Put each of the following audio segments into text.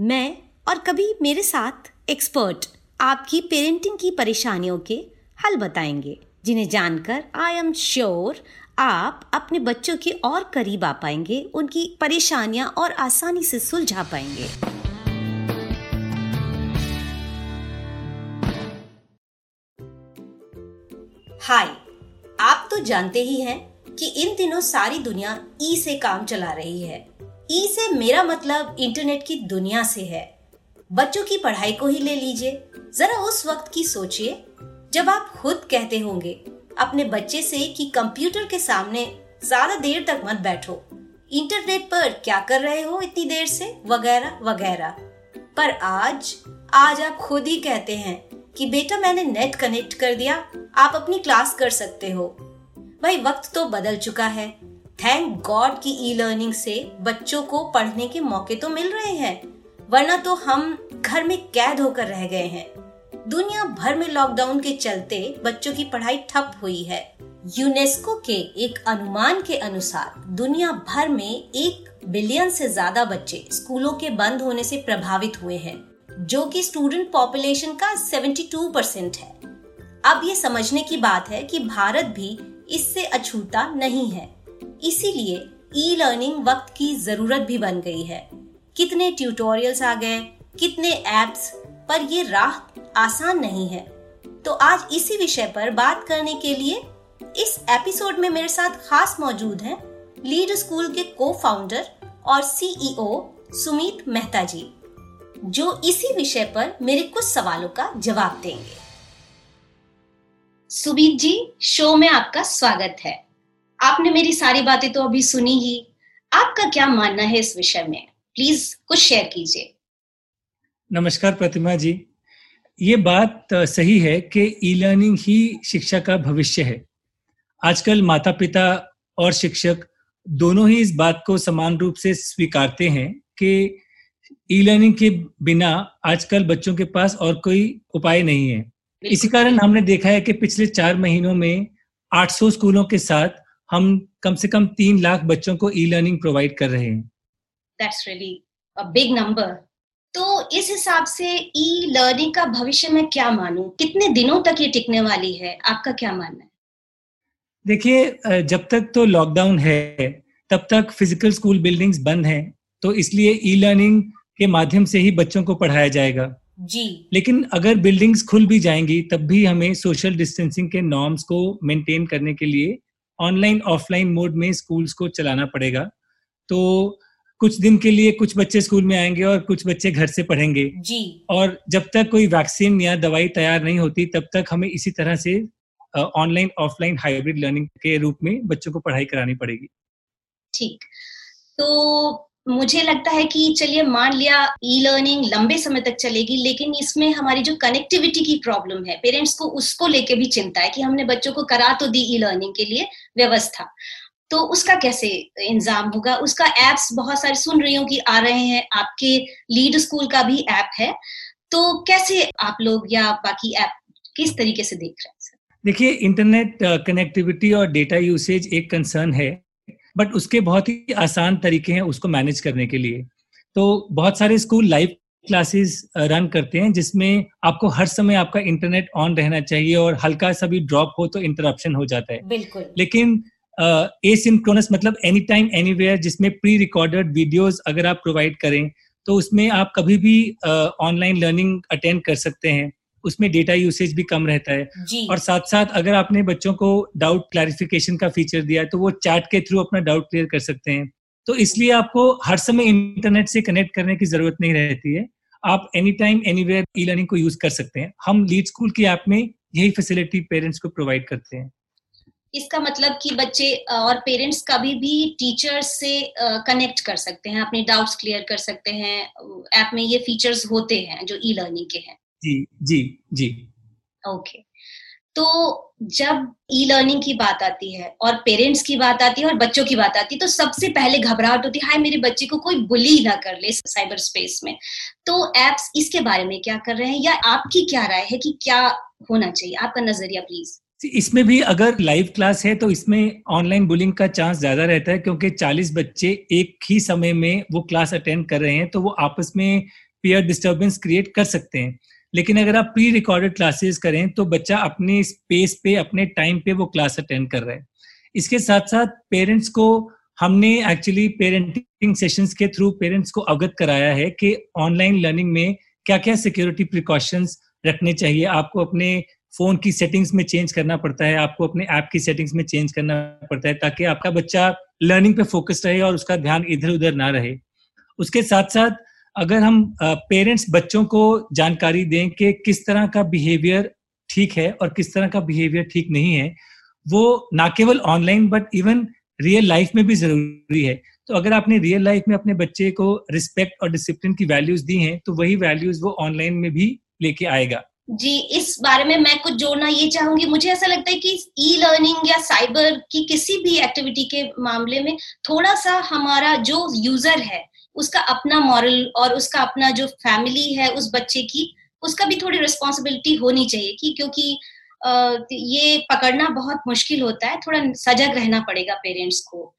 मैं और कभी मेरे साथ एक्सपर्ट आपकी पेरेंटिंग की परेशानियों के हल बताएँगे, जिन्हें जानकर आई एम श्योर आप अपने बच्चों के और करीब आ पाएँगे, उनकी परेशानियाँ और आसानी से सुलझा पाएँगे। हाय आप तो जानते ही हैं कि इन दिनों सारी दुनिया ई से काम चला रही है। ई से मेरा मतलब इंटरनेट की दुनिया से है। बच्चों की पढ़ाई को ही ले लीजिए। जरा उस वक्त की सोचिए, जब आप खुद कहते होंगे अपने बच्चे से कि कंप्यूटर के सामने ज़्यादा देर तक मत बैठो। इंटरनेट पर क्या कर रहे हो इतनी देर से? वगैरह वगैरह। पर आज आज आप खुद ही कहते हैं कि बेटा मैंने नेट कनेक्ट कर दिया, आप अपनी क्लास कर सकते हो। भाई वक्त तो बदल चुका है। थैंक गॉड की ई लर्निंग से बच्चों को पढ़ने के मौके तो मिल रहे हैं, वरना तो हम घर में कैद होकर रह गए हैं। दुनिया भर में लॉकडाउन के चलते बच्चों की पढ़ाई ठप हुई है। यूनेस्को के एक अनुमान के अनुसार दुनिया भर में एक बिलियन से ज़्यादा बच्चे स्कूलों के बंद होने से प्रभावित हुए हैं, जो कि स्टूडेंट पॉपुलेशन का 72 परसेंट है। अब ये समझने की बात है कि भारत भी इससे अछूता नहीं है। इसीलिए ई लर्निंग वक्त की ज़रूरत भी बन गई है। कितने ट्यूटोरियल्स आ गए, कितने एप्स पर ये राह आसान नहीं है। तो आज इसी विषय पर बात करने के लिए इस एपिसोड में मेरे साथ खास मौजूद हैं लीड स्कूल के को फाउंडर और सीईओ सुमित मेहता जी, जो इसी विषय पर मेरे कुछ सवालों का जवाब देंगे। सुमित जी शो में आपका स्वागत है। आपने मेरी सारी बातें तो अभी सुनी ही। आपका क्या मानना है इस विषय में? प्लीज़ कुछ शेयर कीजिए। नमस्कार प्रतिमा जी। ये बात सही है कि ई लर्निंग ही शिक्षा का भविष्य है। आजकल माता पिता और शिक्षक दोनों ही इस बात को समान रूप से स्वीकारते हैं कि ई लर्निंग के बिना आजकल बच्चों के पास और कोई उपाय नहीं है। इसी कारण हमने देखा है कि पिछले चार महीनों में 800 स्कूलों के साथ हम कम से कम तीन लाख बच्चों को ई लर्निंग प्रोवाइड कर रहे हैं। That's really a big number तो इस हिसाब से ई लर्निंग का भविष्य में क्या मानूं? कितने दिनों तक ये टिकने वाली है? आपका क्या मानना है? देखिए जब तक तो लॉकडाउन है तब तक फ़िज़िकल स्कूल बिल्डिंग्स बंद हैं तो इसलिए ई लर्निंग के माध्यम से ही बच्चों को पढ़ाया जाएगा। जी। लेकिन अगर बिल्डिंग्स खुल भी जाएँगी तब भी हमें सोशल डिस्टेंसिंग के नॉर्म्स को मेंटेन करने के लिए ऑनलाइन ऑफलाइन मोड में स्कूल्स को चलाना पड़ेगा। तो कुछ दिन के लिए कुछ बच्चे स्कूल में आएँगे और कुछ बच्चे घर से पढ़ेंगे। जी। और जब तक कोई वैक्सीन या दवाई तैयार नहीं होती तब तक हमें इसी तरह से ऑनलाइन ऑफलाइन हाइब्रिड लर्निंग के रूप में बच्चों को पढ़ाई करानी पड़ेगी। ठीक। तो मुझे लगता है कि चलिए मान लिया ई लर्निंग लंबे समय तक चलेगी, लेकिन इसमें हमारी जो कनेक्टिविटी की प्रॉब्लम है पेरेंट्स को उसको लेके भी चिंता है कि हमने बच्चों को करा तो दी ई लर्निंग के लिए व्यवस्था। तो उसका कैसे इंतज़ाम होगा? उसका एप्स बहुत सारे सुन रही हूँ कि आ रहे हैं, आपके लीड स्कूल का भी ऐप है। तो कैसे आप लोग या बाकी ऐप किस तरीके से देख रहे हैं? देखिए इंटरनेट कनेक्टिविटी और डेटा यूसेज एक कंसर्न है। बट उसके बहुत ही आसान तरीके हैं उसको मैनेज करने के लिए। तो बहुत सारे स्कूल लाइव क्लासेस रन करते हैं जिसमें आपको हर समय आपका इंटरनेट ऑन रहना चाहिए और हल्का सा भी ड्रॉप हो तो इंटरप्शन हो जाता है। बिल्कुल। लेकिन एसिंक्रोनस मतलब एनी टाइम एनीवेयर जिसमें प्री रिकॉर्डेड वीडियोज़ अगर आप प्रोवाइड करें तो उसमें आप कभी भी ऑनलाइन लर्निंग अटेंड कर सकते हैं। उसमें डेटा यूसेज भी कम रहता है। और साथ साथ अगर आपने बच्चों को डाउट क्लैरिफिकेशन का फीचर दिया है तो वो चैट के थ्रू अपना डाउट क्लियर कर सकते हैं। तो इसलिए आपको हर समय इंटरनेट से कनेक्ट करने की ज़रूरत नहीं रहती है। आप any time anywhere e learning को यूज़ कर सकते हैं। हम लीड स्कूल की ऐप में यही फैसिलिटी पेरेंट्स को प्रोवाइड करते हैं। इसका मतलब कि बच्चे और पेरेंट्स कभी भी टीचर्स से कनेक्ट कर सकते हैं अपने डाउट्स क्लियर कर सकते हैं। ऐप में ये फीचर्स होते हैं जो ई लर्निंग के हैं। जी जी जी। ओके तो जब ई लर्निंग की बात आती है और पेरेंट्स की बात आती है और बच्चों की बात आती है तो सबसे पहले घबराहट होती है हाय मेरे बच्चे को कोई बुली ना कर ले साइबर स्पेस में। तो एप्स इसके बारे में क्या कर रहे हैं या आपकी क्या राय है कि क्या होना चाहिए? आपका नज़रिया प्लीज़ इसमें भी अगर लाइव क्लास है तो इसमें ऑनलाइन बुलिंग का चांस ज़्यादा रहता है क्योंकि 40 बच्चे एक ही समय में वो क्लास अटेंड कर रहे हैं तो वो आपस में पीयर डिस्टर्बेंस क्रिएट कर सकते हैं। लेकिन अगर आप प्री रिकॉर्डेड क्लासेस करें तो बच्चा अपने स्पेस पे, अपने टाइम पे वो क्लास अटेंड कर रहा है। इसके साथ साथ पेरेंट्स को हमने एक्चुअली पेरेंटिंग सेशंस के थ्रू पेरेंट्स को अवगत कराया है कि ऑनलाइन लर्निंग में क्या क्या सिक्योरिटी प्रिकॉशंस रखने चाहिए। आपको अपने फ़ोन की सेटिंग्स में चेंज करना पड़ता है, आपको अपने ऐप की सेटिंग्स में चेंज करना पड़ता है ताकि आपका बच्चा लर्निंग पे फोकस रहे और उसका ध्यान इधर उधर ना रहे। उसके साथ साथ अगर हम पेरेंट्स बच्चों को जानकारी दें कि किस तरह का बिहेवियर ठीक है और किस तरह का बिहेवियर ठीक नहीं है, वो ना केवल online but even real life में भी ज़रूरी है। तो अगर आपने रियल लाइफ में अपने बच्चे को रिस्पेक्ट और डिसिप्लिन की वैल्यूज़ दी हैं तो वही वैल्यूज़ वो ऑनलाइन में भी लेके आएगा। जी, इस बारे में मैं कुछ जोड़ना ये चाहूँगी, मुझे ऐसा लगता है कि ई लर्निंग या साइबर की किसी भी एक्टिविटी के मामले में थोड़ा सा हमारा जो यूज़र है उसका अपना मॉरल और उसका अपना जो फैमिली है उस बच्चे की, उसका भी थोड़ी रिस्पॉन्सिबिलिटी होनी चाहिए कि क्योंकि ये पकड़ना बहुत मुश्किल होता है, थोड़ा सजग रहना पड़ेगा पेरेंट्स को।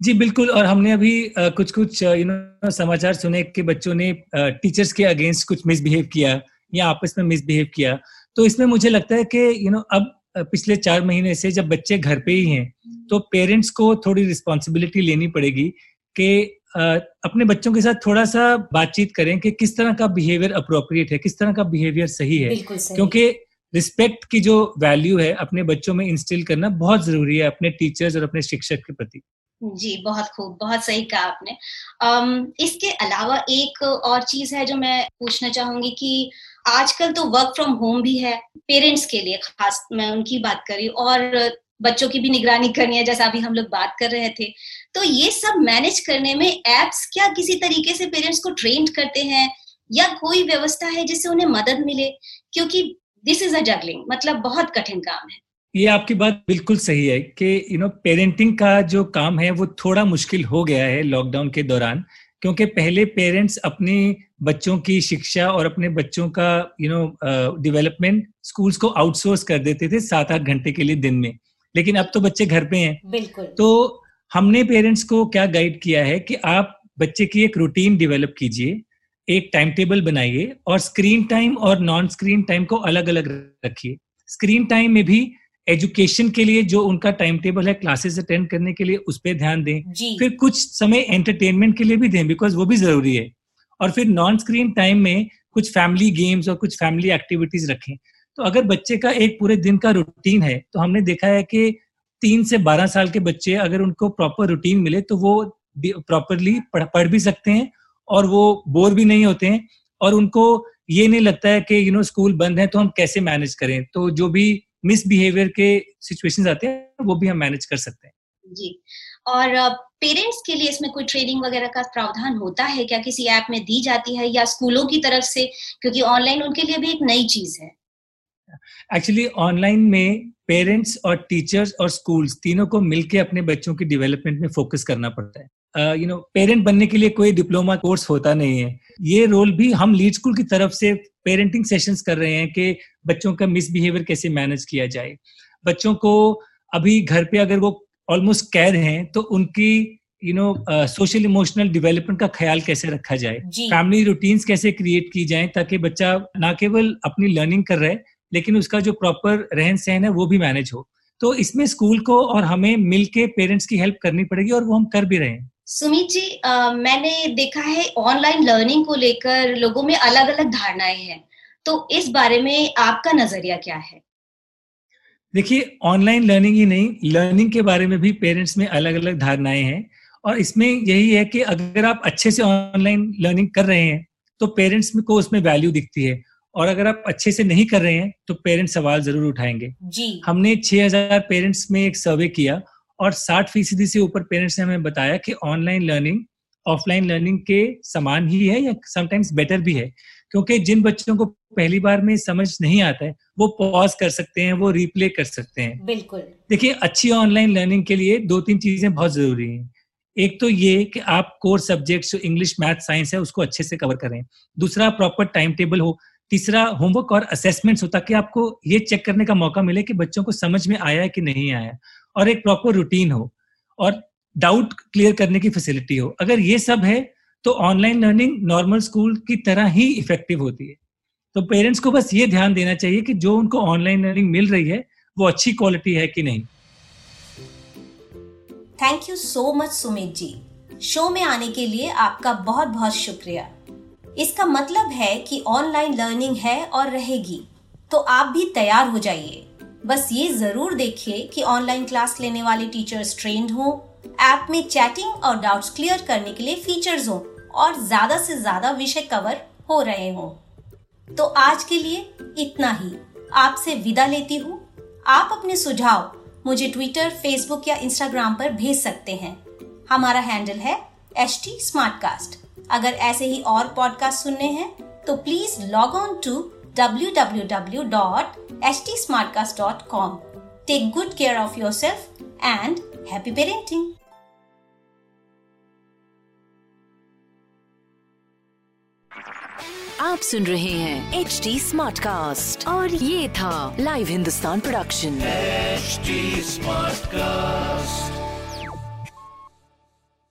जी बिल्कुल, और हमने अभी कुछ कुछ यू नो समाचार सुने कि बच्चों ने टीचर्स के अगेंस्ट कुछ मिसबिहेव किया या आपस में मिसबिहेव किया। तो इसमें मुझे लगता है कि यू नो अब पिछले चार महीने से जब बच्चे घर पे ही हैं तो पेरेंट्स को थोड़ी रिस्पॉन्सिबिलिटी लेनी पड़ेगी कि अपने बच्चों के साथ थोड़ा सा बातचीत करें कि किस तरह का बिहेवियर अप्रोप्रिएट है किस तरह का बिहेवियर सही है। सही। क्योंकि रिस्पेक्ट की जो वैल्यू है अपने बच्चों में इंस्टिल करना बहुत ज़रूरी है अपने टीचर्स और अपने शिक्षक के प्रति। जी बहुत खूब बहुत सही कहा आपने। um, इसके अलावा एक और चीज़ है जो मैं पूछना चाहूँगी कि आजकल तो वर्क फ्रॉम होम भी है पेरेंट्स के लिए खास मैं उनकी बात करी और बच्चों की भी निगरानी करनी है, जैसा अभी हम लोग बात कर रहे थे। तो ये सब मैनेज करने में एप्स क्या किसी तरीके से पेरेंट्स को ट्रेन करते हैं? या कोई व्यवस्था है जिससे उन्हें मदद मिले? क्योंकि दिस इज़ अ जगलिंग मतलब बहुत कठिन काम है। ये आपकी बात बिल्कुल सही है कि यू नो पेरेंटिंग का जो काम है, वो थोड़ा मुश्किल हो गया है लॉकडाउन के दौरान। क्योंकि पहले पेरेंट्स अपने बच्चों की शिक्षा और अपने बच्चों का यू नो डेवलपमेंट स्कूल्स को आउटसोर्स कर देते थे सात आठ घंटे के लिए दिन में। लेकिन अब तो बच्चे घर पे हैं। बिल्कुल। तो हमने पेरेंट्स को क्या गाइड किया है कि आप बच्चे की एक रूटीन डेवलप कीजिए एक टाइम टेबल बनाइए और स्क्रीन टाइम और नॉन स्क्रीन टाइम को अलग अलग रखिए। स्क्रीन टाइम में भी एजुकेशन के लिए जो उनका टाइम टेबल है क्लासेस अटेंड करने के लिए उस पर ध्यान दें। फिर कुछ समय एंटरटेनमेंट के लिए भी दें बिकॉज़ वो भी ज़रूरी है। और फिर नॉन स्क्रीन टाइम में कुछ फैमिली गेम्स और कुछ फैमिली एक्टिविटीज़ रखें। तो अगर बच्चे का एक पूरे दिन का रूटीन है तो हमने देखा है कि तीन से बारह साल के बच्चे अगर उनको प्रॉपर रूटीन मिले तो वो प्रॉपरली पढ़, पढ़ भी सकते हैं और वो बोर भी नहीं होते हैं और उनको ये नहीं लगता है कि यू नो स्कूल बंद है तो हम कैसे मैनेज करें? तो जो भी मिसबिहेवियर के सिचुएशंस आते हैं वो भी हम मैनेज कर सकते हैं। जी। और पेरेंट्स के लिए इसमें कोई ट्रेनिंग वगैरह का प्रावधान होता है क्या? किसी ऐप में दी जाती है या स्कूलों की तरफ़ से? क्योंकि ऑनलाइन उनके लिए भी एक नई चीज़ है। एक्चुअली ऑनलाइन में पेरेंट्स और टीचर्स और स्कूल्स तीनों को मिलकर अपने बच्चों की डेवलपमेंट में फोकस करना पड़ता है। यू नो पेरेंट बनने के लिए कोई डिप्लोमा कोर्स होता नहीं है। ये रोल भी हम लीड स्कूल की तरफ़ से पेरेंटिंग सेशंस कर रहे हैं कि बच्चों का मिसबिहेवियर कैसे मैनेज किया जाए। बच्चों को अभी घर पे अगर वो ऑलमोस्ट कैद हैं तो उनकी you know social emotional development का ख्याल कैसे रखा जाए? फैमिली रूटीन्स कैसे क्रिएट की जाए ताकि बच्चा ना केवल अपनी लर्निंग कर रहा है लेकिन उसका जो प्रॉपर रहन सहन है वो भी मैनेज हो। तो इसमें स्कूल को और हमें मिलके पेरेंट्स की हेल्प करनी पड़ेगी और वो हम कर भी रहे हैं। सुमित जी आ, मैंने देखा है ऑनलाइन लर्निंग को लेकर लोगों में अलग अलग धारणाएँ हैं। तो इस बारे में आपका नज़रिया क्या है? देखिए ऑनलाइन लर्निंग ही नहीं लर्निंग के बारे में भी पेरेंट्स में अलग अलग धारणाएँ हैं। और इसमें यही है कि अगर आप अच्छे से ऑनलाइन लर्निंग कर रहे हैं तो पेरेंट्स को उसमें वैल्यू दिखती है। और अगर आप अच्छे से नहीं कर रहे हैं तो पेरेंट्स सवाल ज़रूर उठाएँगे। जी। हमने 6000 पेरेंट्स में एक सर्वे किया और 60 फ़ीसदी से ऊपर पेरेंट्स ने हमें बताया कि ऑनलाइन लर्निंग ऑफलाइन लर्निंग के समान ही है या समटाइम्स बेटर भी है क्योंकि जिन बच्चों को पहली बार में समझ नहीं आता है वो पॉज कर सकते हैं वो रिप्ले कर सकते हैं। बिल्कुल। देखिए अच्छी ऑनलाइन लर्निंग के लिए दो तीन चीज़ें बहुत ज़रूरी हैं। एक तो ये कि आप कोर सब्जेक्ट्स जो इंग्लिश मैथ साइंस है उसको अच्छे से कवर करें। दूसरा प्रॉपर टाइम टेबल हो। तीसरा होमवर्क और असेसमेंट्स हो ताकि आपको ये चेक करने का मौका मिले कि बच्चों को समझ में आया है कि नहीं आया और एक प्रॉपर रूटीन हो और डाउट क्लियर करने की फैसिलिटी हो। अगर ये सब है तो ऑनलाइन लर्निंग नॉर्मल स्कूल की तरह ही इफ़ेक्टिव होती है। तो पेरेंट्स को बस ये ध्यान देना चाहिए कि जो उनको ऑनलाइन लर्निंग मिल रही है, वो अच्छी क्वालिटी है कि नहीं। Thank you so much Sumit ji show में आने के लिए आपका बहुत बहुत शुक्रिया। इसका मतलब है कि ऑनलाइन लर्निंग है और रहेगी। तो आप भी तैयार हो जाइए। बस ये ज़रूर देखिए कि ऑनलाइन क्लास लेने वाले टीचर्स ट्रेंड हों ऐप में चैटिंग और डाउट्स क्लियर करने के लिए फीचर्स हों और ज़्यादा से ज़्यादा विषय कवर हो रहे हों। तो आज के लिए इतना ही। आपसे विदा लेती हूँ। आप अपने सुझाव मुझे ट्विटर फेसबुक या इंस्टाग्राम पर भेज सकते हैं। हमारा हैंडल है एच टी अगर ऐसे ही और पॉडकास्ट सुनने हैं तो please log on to W W W dot H T Smartcast dot com take good care of yourself and happy parenting आप सुन रहे हैं एच टी स्मार्ट कास्ट और ये था live Hindustan production smart cast